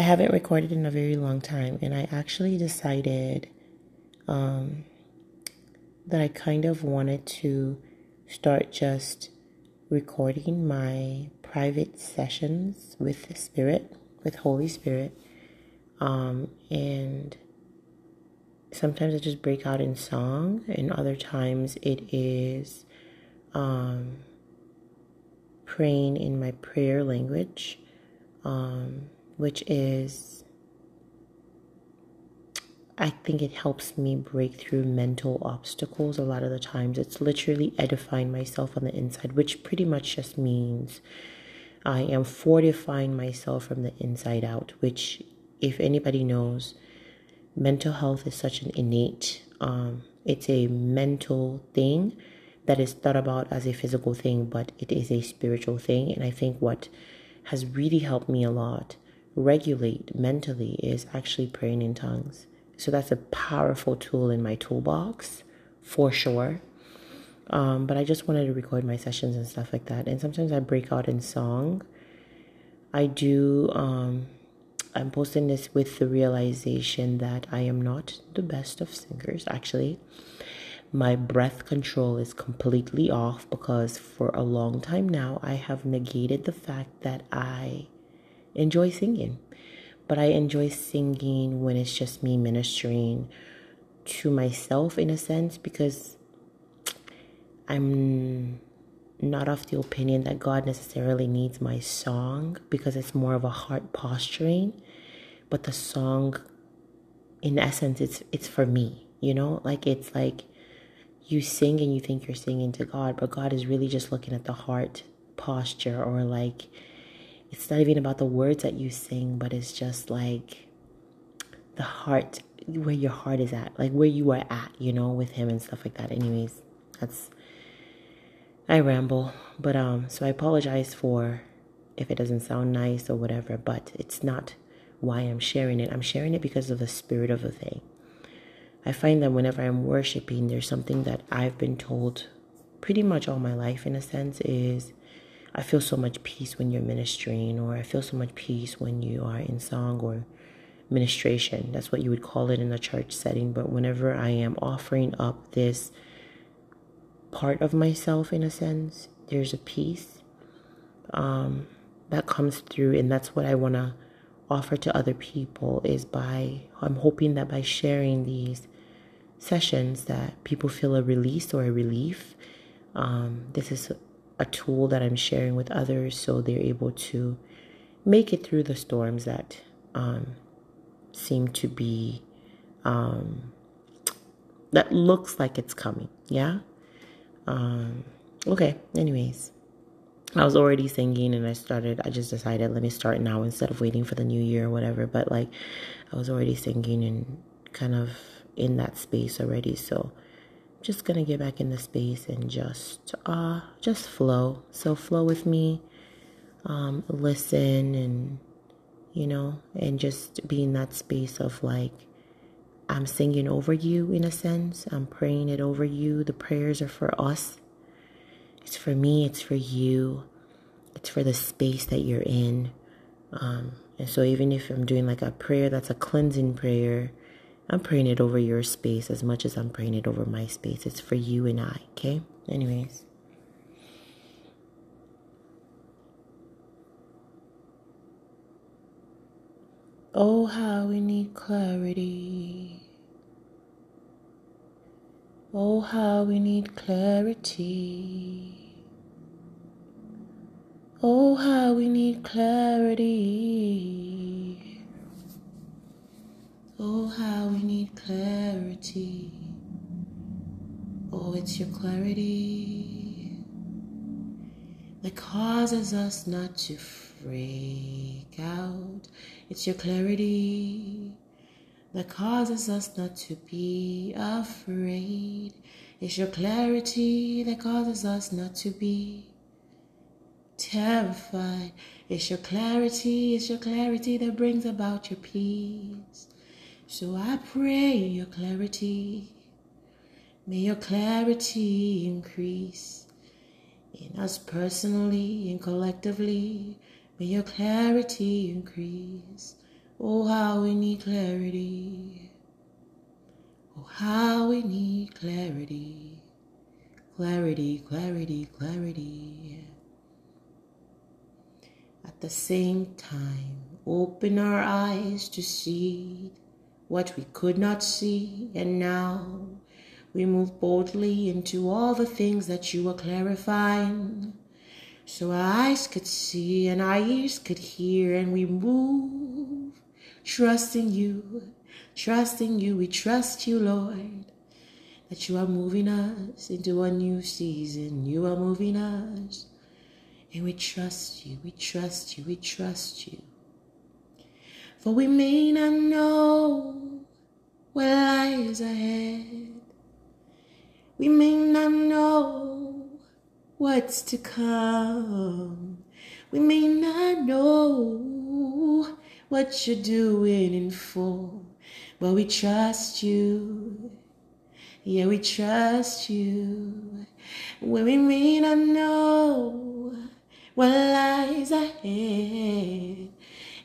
I haven't recorded in a very long time, and I actually decided um, that I kind of wanted to start just recording my private sessions with the Spirit, with Holy Spirit. Um, and sometimes I just break out in song, and other times it is um, praying in my prayer language, um, which is, I think it helps me break through mental obstacles a lot of the times. It's literally edifying myself on the inside, which pretty much just means I am fortifying myself from the inside out, which, if anybody knows, mental health is such an innate, um, it's a mental thing that is thought about as a physical thing, but it is a spiritual thing. And I think what has really helped me a lot regulate mentally is actually praying in tongues. So that's a powerful tool in my toolbox for sure. Um, but I just wanted to record my sessions and stuff like that. And sometimes I break out in song. I do, um, I'm posting this with the realization that I am not the best of singers, actually. My breath control is completely off because for a long time now I have negated the fact that I enjoy singing. But I enjoy singing when it's just me ministering to myself in a sense because I'm not of the opinion that God necessarily needs my song because it's more of a heart posturing. But the song, in essence, it's it's for me. You know, like it's like you sing and you think you're singing to God, but God is really just looking at the heart posture or like it's not even about the words that you sing, but it's just like the heart where your heart is at, like where you are at, you know, with him and stuff like that. Anyways, that's I ramble, but um, so I apologize for if it doesn't sound nice or whatever, but it's not why I'm sharing it. I'm sharing it because of the spirit of the thing. I find that whenever I'm worshiping, there's something that I've been told pretty much all my life, in a sense, is I feel so much peace when you're ministering, or I feel so much peace when you are in song or ministration. That's what you would call it in a church setting. But whenever I am offering up this part of myself in a sense. There's a peace um, that comes through, and that's what I want to offer to other people. Is by I'm hoping that by sharing these sessions, that people feel a release or a relief. Um, this is a tool that I'm sharing with others, so they're able to make it through the storms that um, seem to be um, that looks like it's coming. Yeah. Um, okay, anyways. I was already singing and I started, I just decided, let me start now instead of waiting for the new year or whatever. But like, I was already singing and kind of in that space already. So, just gonna get back in the space and just, uh, just flow. So, flow with me, um, listen and, you know, and just be in that space of like, I'm singing over you in a sense. I'm praying it over you. The prayers are for us. It's for me, it's for you, it's for the space that you're in. Um, and so, even if I'm doing like a prayer that's a cleansing prayer, I'm praying it over your space as much as I'm praying it over my space. It's for you and I, okay? Anyways. Oh, how we need clarity. Oh, how we need clarity. Oh, how we need clarity. Oh, how we need clarity. Oh, it's your clarity that causes us not to freak out. It's your clarity that causes us not to be afraid. It's your clarity that causes us not to be terrified. It's your clarity, it's your clarity that brings about your peace. So I pray your clarity. May your clarity increase in us personally and collectively. May your clarity increase Oh, how we need clarity. Oh, how we need clarity. Clarity, clarity, clarity. At the same time, open our eyes to see what we could not see, and now we move boldly into all the things that you are clarifying. So our eyes could see and our ears could hear, and we move, trusting you, trusting you. We trust you, Lord, that you are moving us into a new season. You are moving us, and we trust you, we trust you, we trust you. For we may not know what lies ahead. We may not know what's to come. We may not know what you're doing in full, but we trust you. Yeah, we trust you. When we may not know what lies ahead,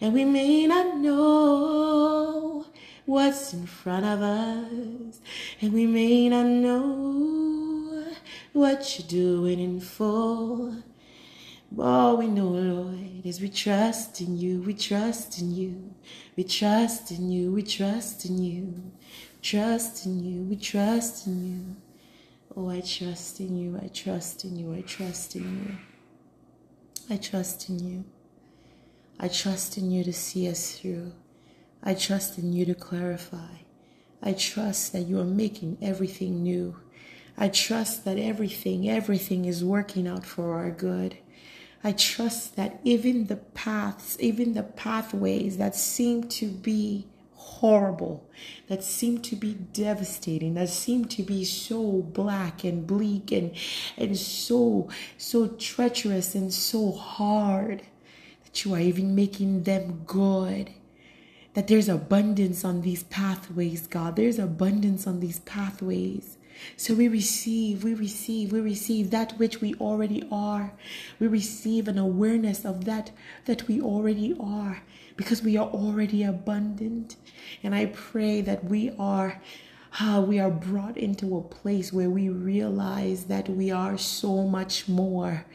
and we may not know what's in front of us, and we may not know what you're doing in full. All we know, Lord, is we trust in you, we trust in you, we trust in you, we trust in you, trust in you, we trust in you. Oh, I trust in you, I trust in you, I trust in you. I trust in you. I trust in you to see us through. I trust in you to clarify. I trust that you are making everything new. I trust that everything, everything is working out for our good. I trust that even the paths, even the pathways that seem to be horrible, that seem to be devastating, that seem to be so black and bleak and, and so, so treacherous and so hard, that you are even making them good that there's abundance on these pathways, God. There's abundance on these pathways. So we receive, we receive, we receive that which we already are. We receive an awareness of that that we already are because we are already abundant. And I pray that we are we are brought into a place where we realize that we are so much more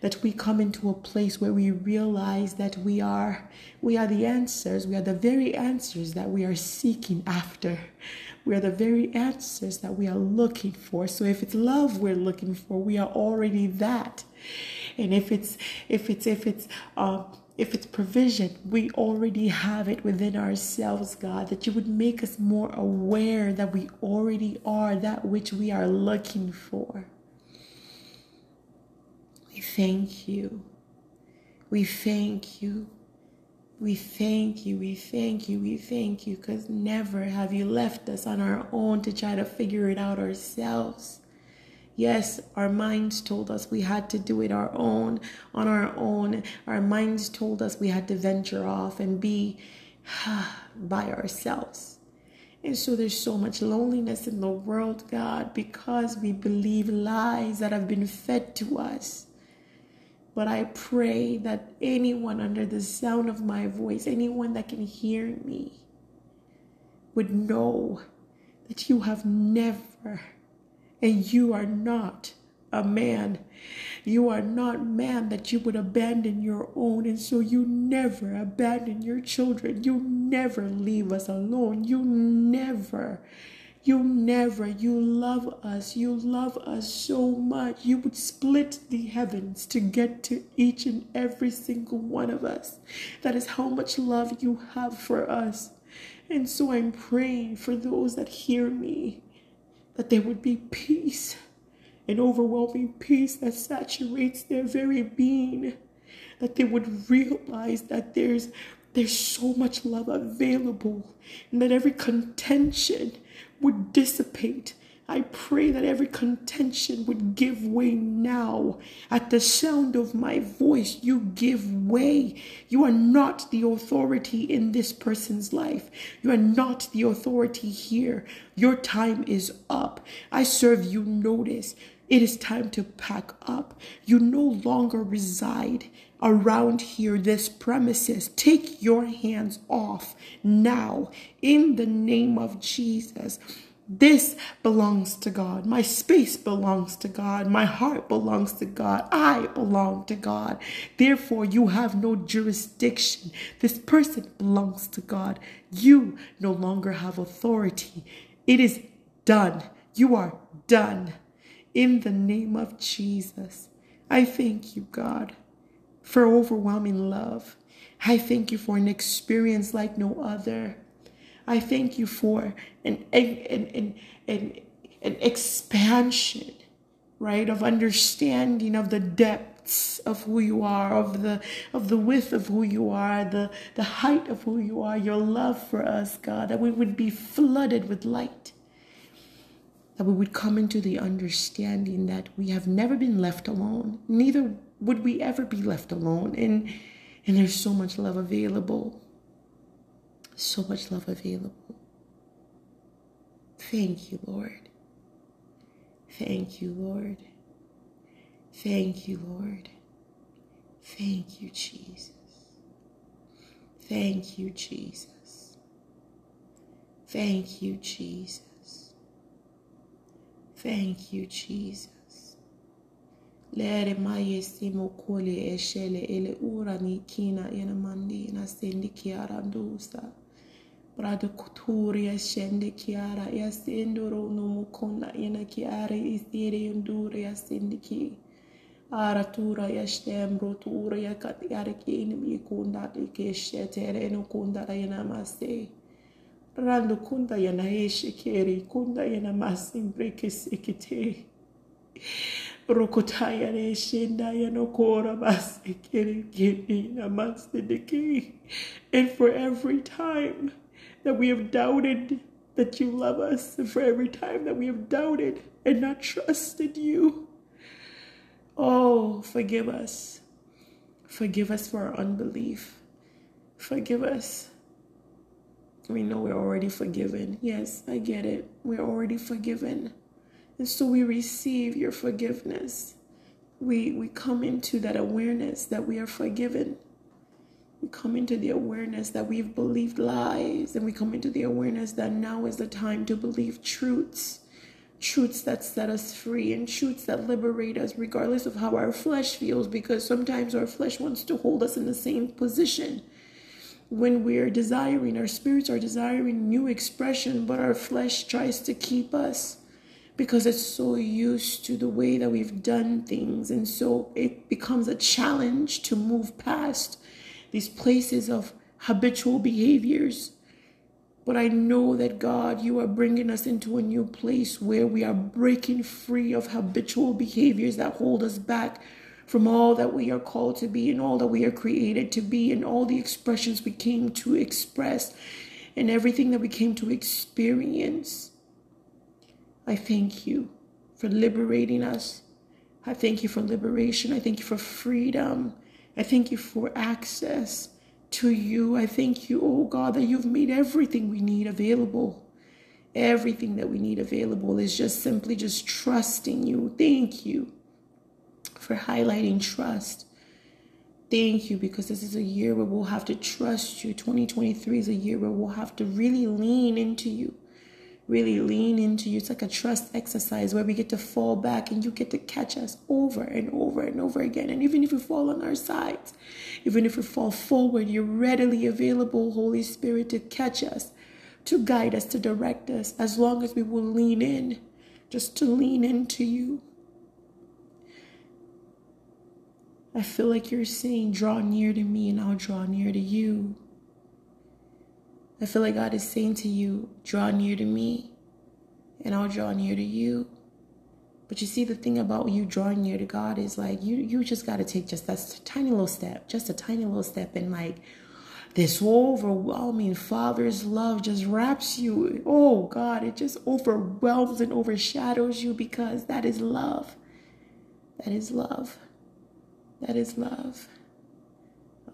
that we come into a place where we realize that we are we are the answers we are the very answers that we are seeking after. We are the very answers that we are looking for. So if it's love we're looking for we are already that. And if it's if it's if it's uh if it's provision, we already have it within ourselves, God, that you would make us more aware that we already are that which we are looking for. We thank you. We thank you. We thank you, we thank you, we thank you, because never have you left us on our own to try to figure it out ourselves. Yes, our minds told us we had to do it our own on our own. Our minds told us we had to venture off and be by ourselves. And so there's so much loneliness in the world, God, because we believe lies that have been fed to us. But I pray that anyone under the sound of my voice, anyone that can hear me, would know that you have never and you are not a man. You are not man that you would abandon your own. And so you never abandon your children. You never leave us alone. You never, you never, you love us. You love us so much. You would split the heavens to get to each and every single one of us. That is how much love you have for us. And so I'm praying for those that hear me that there would be peace, an overwhelming peace that saturates their very being, that they would realize that there's there's so much love available and that every contention would dissipate I pray that every contention would give way now. At the sound of my voice, you give way. You are not the authority in this person's life. You are not the authority here. Your time is up. I serve you notice. It is time to pack up. You no longer reside around here, this premises. Take your hands off now in the name of Jesus. This belongs to God. My space belongs to God. My heart belongs to God. I belong to God. Therefore, you have no jurisdiction. This person belongs to God. You no longer have authority. It is done. You are done. In the name of Jesus, I thank you, God, for overwhelming love. I thank you for an experience like no other. I thank you for an, an, an, an, an expansion, right, of understanding of the depths of who you are, of the of the width of who you are, the, the height of who you are, your love for us, God, that we would be flooded with light. That we would come into the understanding that we have never been left alone, neither would we ever be left alone. And and there's so much love available so much love available. Thank you, Lord. Thank you, Lord. Thank you, Lord. Thank you, Jesus. Thank you, Jesus. Thank you, Jesus. Thank you, Jesus. Lere mayesimo kole eshele ele ura ni kina ena mandi na sendi kiara ndusa. Brado kuturia shende kiara ya no mukona yana kiara isire yundure ya sendiki. Ara tura ya shtembro tura ya katiare ki inimi kunda ke yana. Rando kunda yana keri kunda yana masimbre ke. Rokotaya re shenda yana mase keri keri masidiki. And for every time that we have doubted that you love us, and for every time that we have doubted and not trusted you. Oh, forgive us. Forgive us for our unbelief. Forgive us. We know we're already forgiven. Yes, I get it. We're already forgiven. And so we receive your forgiveness. We, we come into that awareness that we are forgiven we come into the awareness that we've believed lies and we come into the awareness that now is the time to believe truths truths that set us free and truths that liberate us regardless of how our flesh feels because sometimes our flesh wants to hold us in the same position. When we're desiring our spirits are desiring new expression but our flesh tries to keep us because it's so used to the way that we've done things and so it becomes a challenge to move past these places of habitual behaviors. But I know that God, you are bringing us into a new place where we are breaking free of habitual behaviors that hold us back from all that we are called to be and all that we are created to be and all the expressions we came to express and everything that we came to experience. I thank you for liberating us. I thank you for liberation. I thank you for freedom. I thank you for access to you. I thank you, oh God, that you've made everything we need available. Everything that we need available is just simply just trusting you. Thank you for highlighting trust. Thank you because this is a year where we'll have to trust you. 2023 is a year where we'll have to really lean into you really lean into you. It's like a trust exercise where we get to fall back and you get to catch us over and over and over again. And even if we fall on our sides, even if we fall forward, you're readily available, Holy Spirit, to catch us, to guide us, to direct us, as long as we will lean in, just to lean into you. I feel like you're saying, Draw near to me and I'll draw near to you. I feel like God is saying to you, draw near to me and I'll draw near to you. But you see, the thing about you drawing near to God is like you you just got to take just that tiny little step, just a tiny little step, and like this overwhelming Father's love just wraps you. Oh God, it just overwhelms and overshadows you because that is love. That is love. That is love.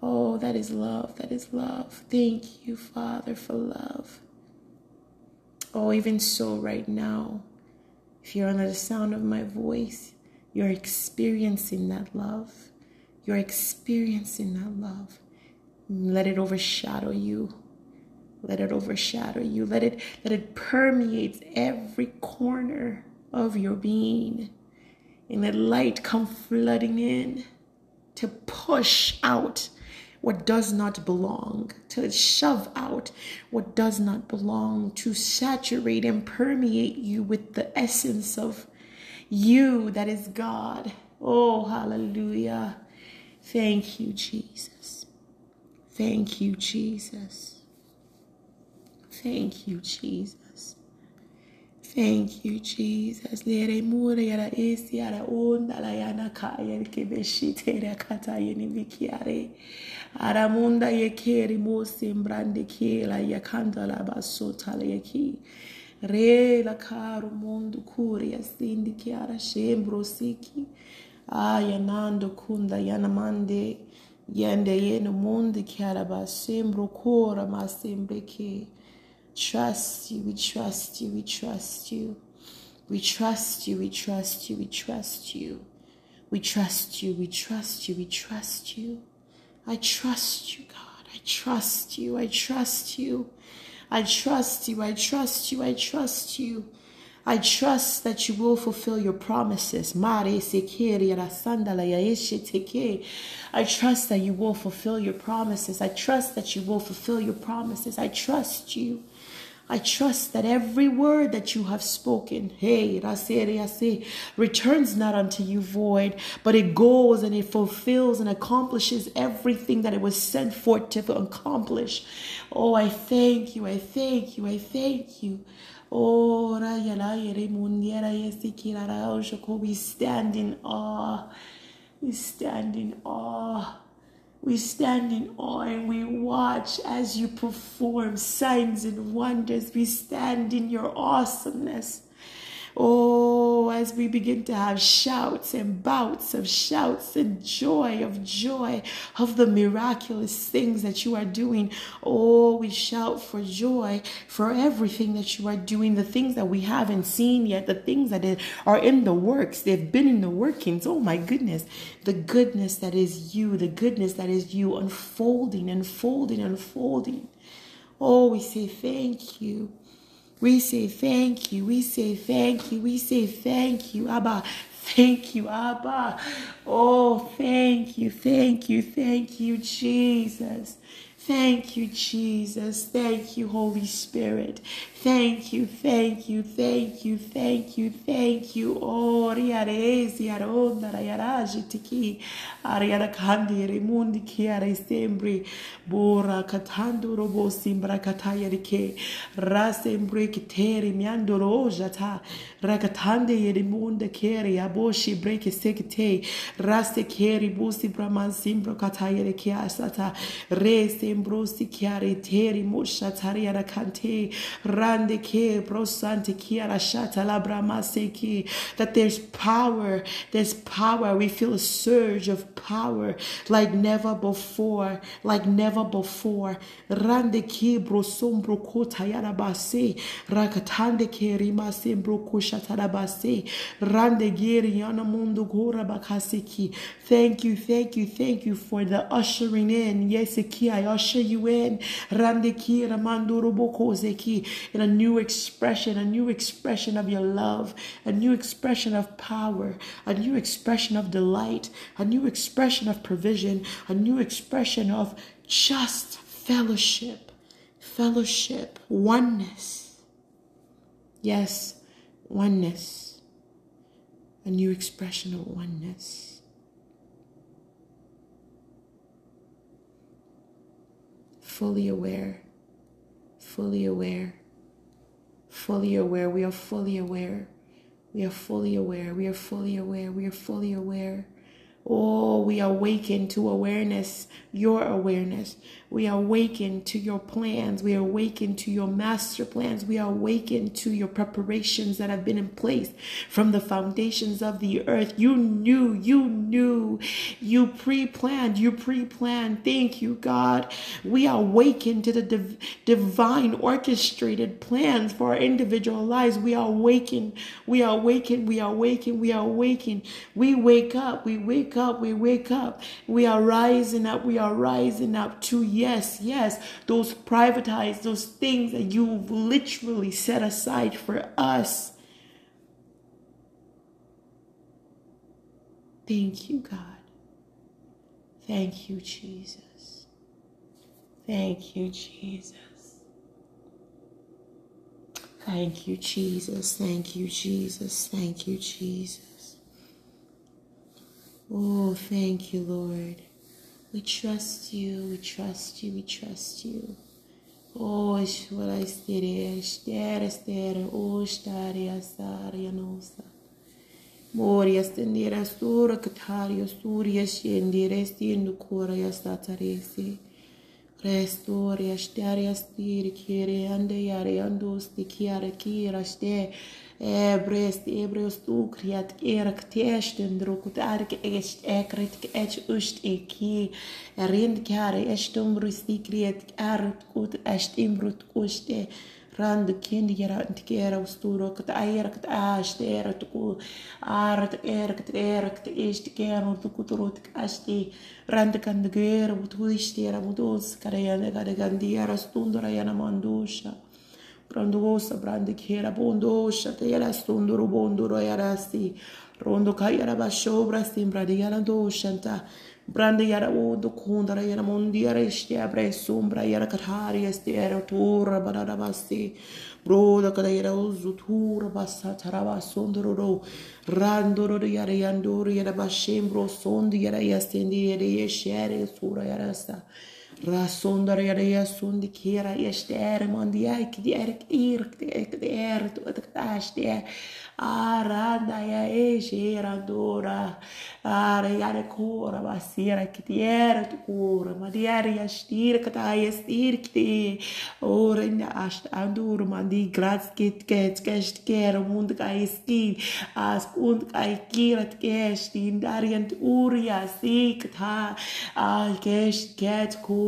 Oh, that is love. That is love. Thank you, Father, for love. Oh, even so, right now, if you're under the sound of my voice, you're experiencing that love. you're experiencing that love. Let it overshadow you. Let it overshadow you. Let it let it permeate every corner of your being. And let light come flooding in to push out what does not belong, to shove out what does not belong, to saturate and permeate you with the essence of you that is God. Oh, hallelujah. Thank you, Jesus. Thank you, Jesus. Thank you, Jesus. Thank you, Jesus. Lere mure yara esi yara onda la yana kaya ke vikiare. Aramunda kiela yakanda la basota la yaki. Re la caro mondo curia sindi chiara shembro siki. Aya nando kunda yanamande. Yende yeno mundi sembre che. Trust you, we trust you, we trust you. We trust you, we trust you, we trust you. We trust you, we trust you, we trust you. I trust you, God. I trust you, I trust you. I trust you, I trust you, I trust you. I trust that you will fulfill your promises. I trust that you will fulfill your promises. I trust that you will fulfill your promises. I trust you. I trust that every word that you have spoken, hey, returns not unto you void, but it goes and it fulfills and accomplishes everything that it was sent forth to accomplish. Oh, I thank you, I thank you, I thank you. Oh, we stand in awe. We stand in awe. We stand in awe and we watch as you perform signs and wonders. We stand in your awesomeness. Oh, as we begin to have shouts and bouts of shouts and joy of joy of the miraculous things that you are doing. Oh, we shout for joy for everything that you are doing, the things that we haven't seen yet, the things that are in the works. They've been in the workings. Oh, my goodness. The goodness that is you, the goodness that is you unfolding, unfolding, unfolding. Oh, we say thank you. We say thank you. We say thank you. We say thank you. Abba, thank you, Abba. Oh, thank you, thank you, thank you, Jesus. Thank you, Jesus. Thank you, Holy Spirit. Thank you, thank you, thank you, thank you, thank you. Oh, riaresi aronda rayaraji tiki ariara kandi remundi kiare sembri bora katando robo simbra kataya rike rasembri kiteri miando roja ta rakatande yerimunda keri aboshi breke sekite raste keri busi brahman simbro kataya rike asata re teri tariara kante. Rande ke brosante shata that there's power there's power. We feel a surge of power like never before like never before. Rande ke rakatande ke rima sembro kushatara base. Rande yana mundo gora thank you thank you thank you for the ushering in. Yes I usher you in rande ki ramanduro in a new expression a new expression of your love a new expression of power a new expression of delight a new expression of provision a new expression of just fellowship fellowship oneness. Yes oneness. A new expression of oneness fully aware, fully aware, fully aware. We are fully aware. We are fully aware. We are fully aware. We are fully aware. Oh, we awaken to awareness, your awareness. We awaken to your plans. We awaken to your master plans. We awaken to your preparations that have been in place from the foundations of the earth. You knew, you knew, you pre planned, you pre planned. Thank you, God. We awaken to the div- divine orchestrated plans for our individual lives. We awaken, we awaken, we awaken, we awaken. We wake up, we wake up, we wake up. We are rising up, we are rising up to, yes, yes, those privatized, those things that you've literally set aside for us. Thank you, God. Thank you, Jesus. Thank you, Jesus. Thank you, Jesus. Thank you, Jesus. Thank you, Jesus. Oh, thank you, Lord. We trust you, we trust you, we trust you. Oh, ora estere, estere, estere, ostare, asare, anosa. Mori, estendere, astura, catari, asturia, scendere. Restore. brest ebreus ukriat erak testen drokut ark est ekrit et ust eki rind kare estum rusti kriet arut ut est imrut uste rand kind gera antikera usturo kat ayer kat ashte erat ku arat erat erat ist kero tu kutrut ashti rand kand gera ut uistera ut us kare yana gade gandiera stundora yana mandusha Prendo gosto, prendo chiera, pondo, sciate, iera stondo, rubondo, roiara sti, rondo caiara basciopra, Brande prende iera do, scianta, prende iera odo, condara, iera mondiara, stia, presombra, iera catari, stiera, turra, banana basti, broda, cada iera uso, turra, basta, tarava, sondoro, ro, randoro, iera, iandoro, iera, bascembro, sondi, iera, iastendi, iera, iesciere, sura, iera, sta, rasonder yada sundi kira yes der man di ay ki di er ki dir ki ek di er tu at tash di aranda ya e shira dura ara ya re kura basira ki di er tu kura ma di er ya shtir ki ta ya shtir ki di ora in asht andur man di graz kit ket kesht ker mund ka iskin as und ka kirat kesht in darient uria sik ta al kesht ket kur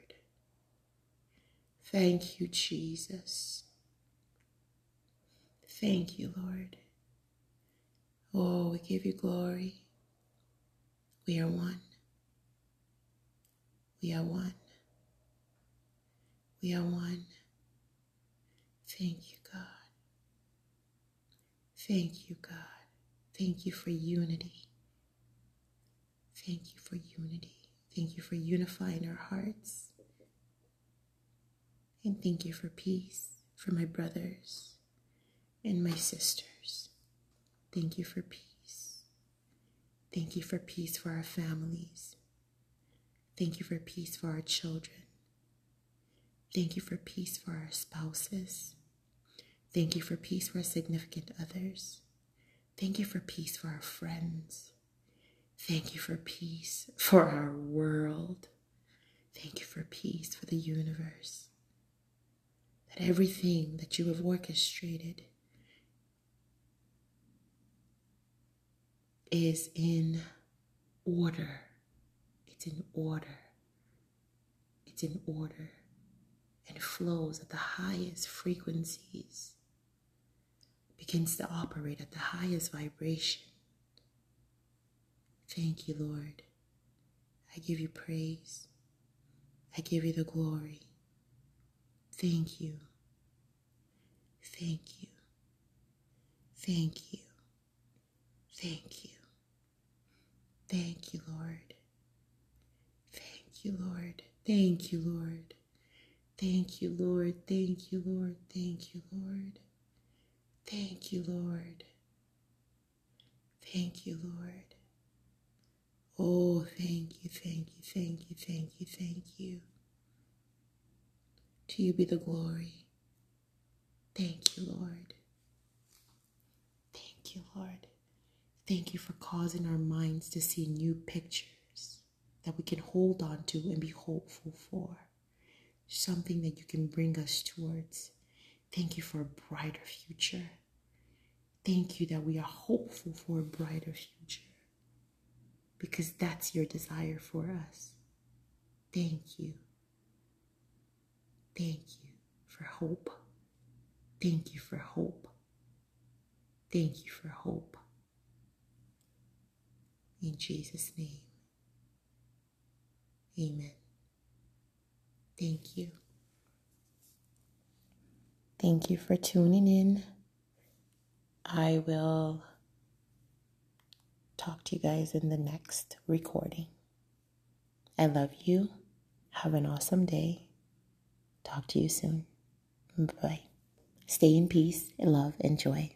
Thank you, Jesus. Thank you, Lord. Oh, we give you glory. We are one. We are one. We are one. Thank you, God. Thank you, God. Thank you for unity. Thank you for unity. Thank you for unifying our hearts. And thank you for peace for my brothers and my sisters. Thank you for peace. Thank you for peace for our families. Thank you for peace for our children. Thank you for peace for our spouses. Thank you for peace for our significant others. Thank you for peace for our friends. Thank you for peace for our world. Thank you for peace for the universe. That everything that you have orchestrated is in order. It's in order. It's in order and flows at the highest frequencies, begins to operate at the highest vibration. Thank you, Lord. I give you praise. I give you the glory. Thank you. Thank you. Thank you. Thank you. Thank you, Lord. Thank you, Lord. Thank you, Lord. Thank you, Lord. Thank you, Lord. Thank you, Lord. Thank you, Lord. Thank you, Lord. Oh, thank you, thank you, thank you, thank you, thank you. To you be the glory. Thank you, Lord. Thank you, Lord. Thank you for causing our minds to see new pictures. that we can hold on to and be hopeful for, something that you can bring us towards. Thank you for a brighter future. Thank you that we are hopeful for a brighter future because that's your desire for us. Thank you. Thank you for hope. Thank you for hope. Thank you for hope. In Jesus' name. Amen. Thank you. Thank you for tuning in. I will talk to you guys in the next recording. I love you. Have an awesome day. Talk to you soon. Bye. Stay in peace and love and joy.